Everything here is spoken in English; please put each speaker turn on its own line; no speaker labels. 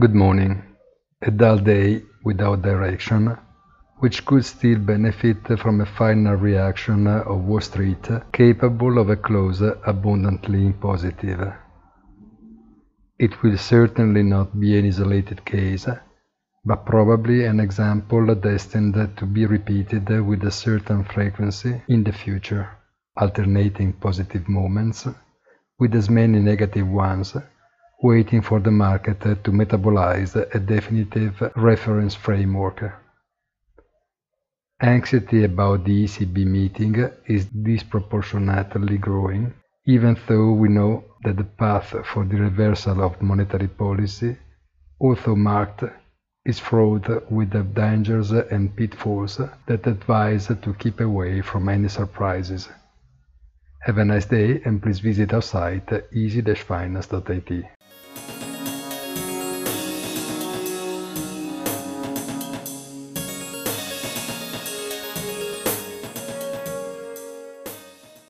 Good morning. A dull day without direction, which could still benefit from a final reaction of Wall Street capable of a close abundantly positive. It will certainly not be an isolated case, but probably an example destined to be repeated with a certain frequency in the future, alternating positive moments with as many negative ones waiting for the market to metabolize a definitive reference framework. Anxiety about the ECB meeting is disproportionately growing, even though we know that the path for the reversal of monetary policy, although marked, is fraught with the dangers and pitfalls that advise to keep away from any surprises. Have a nice day and please visit our site easy-finance.it.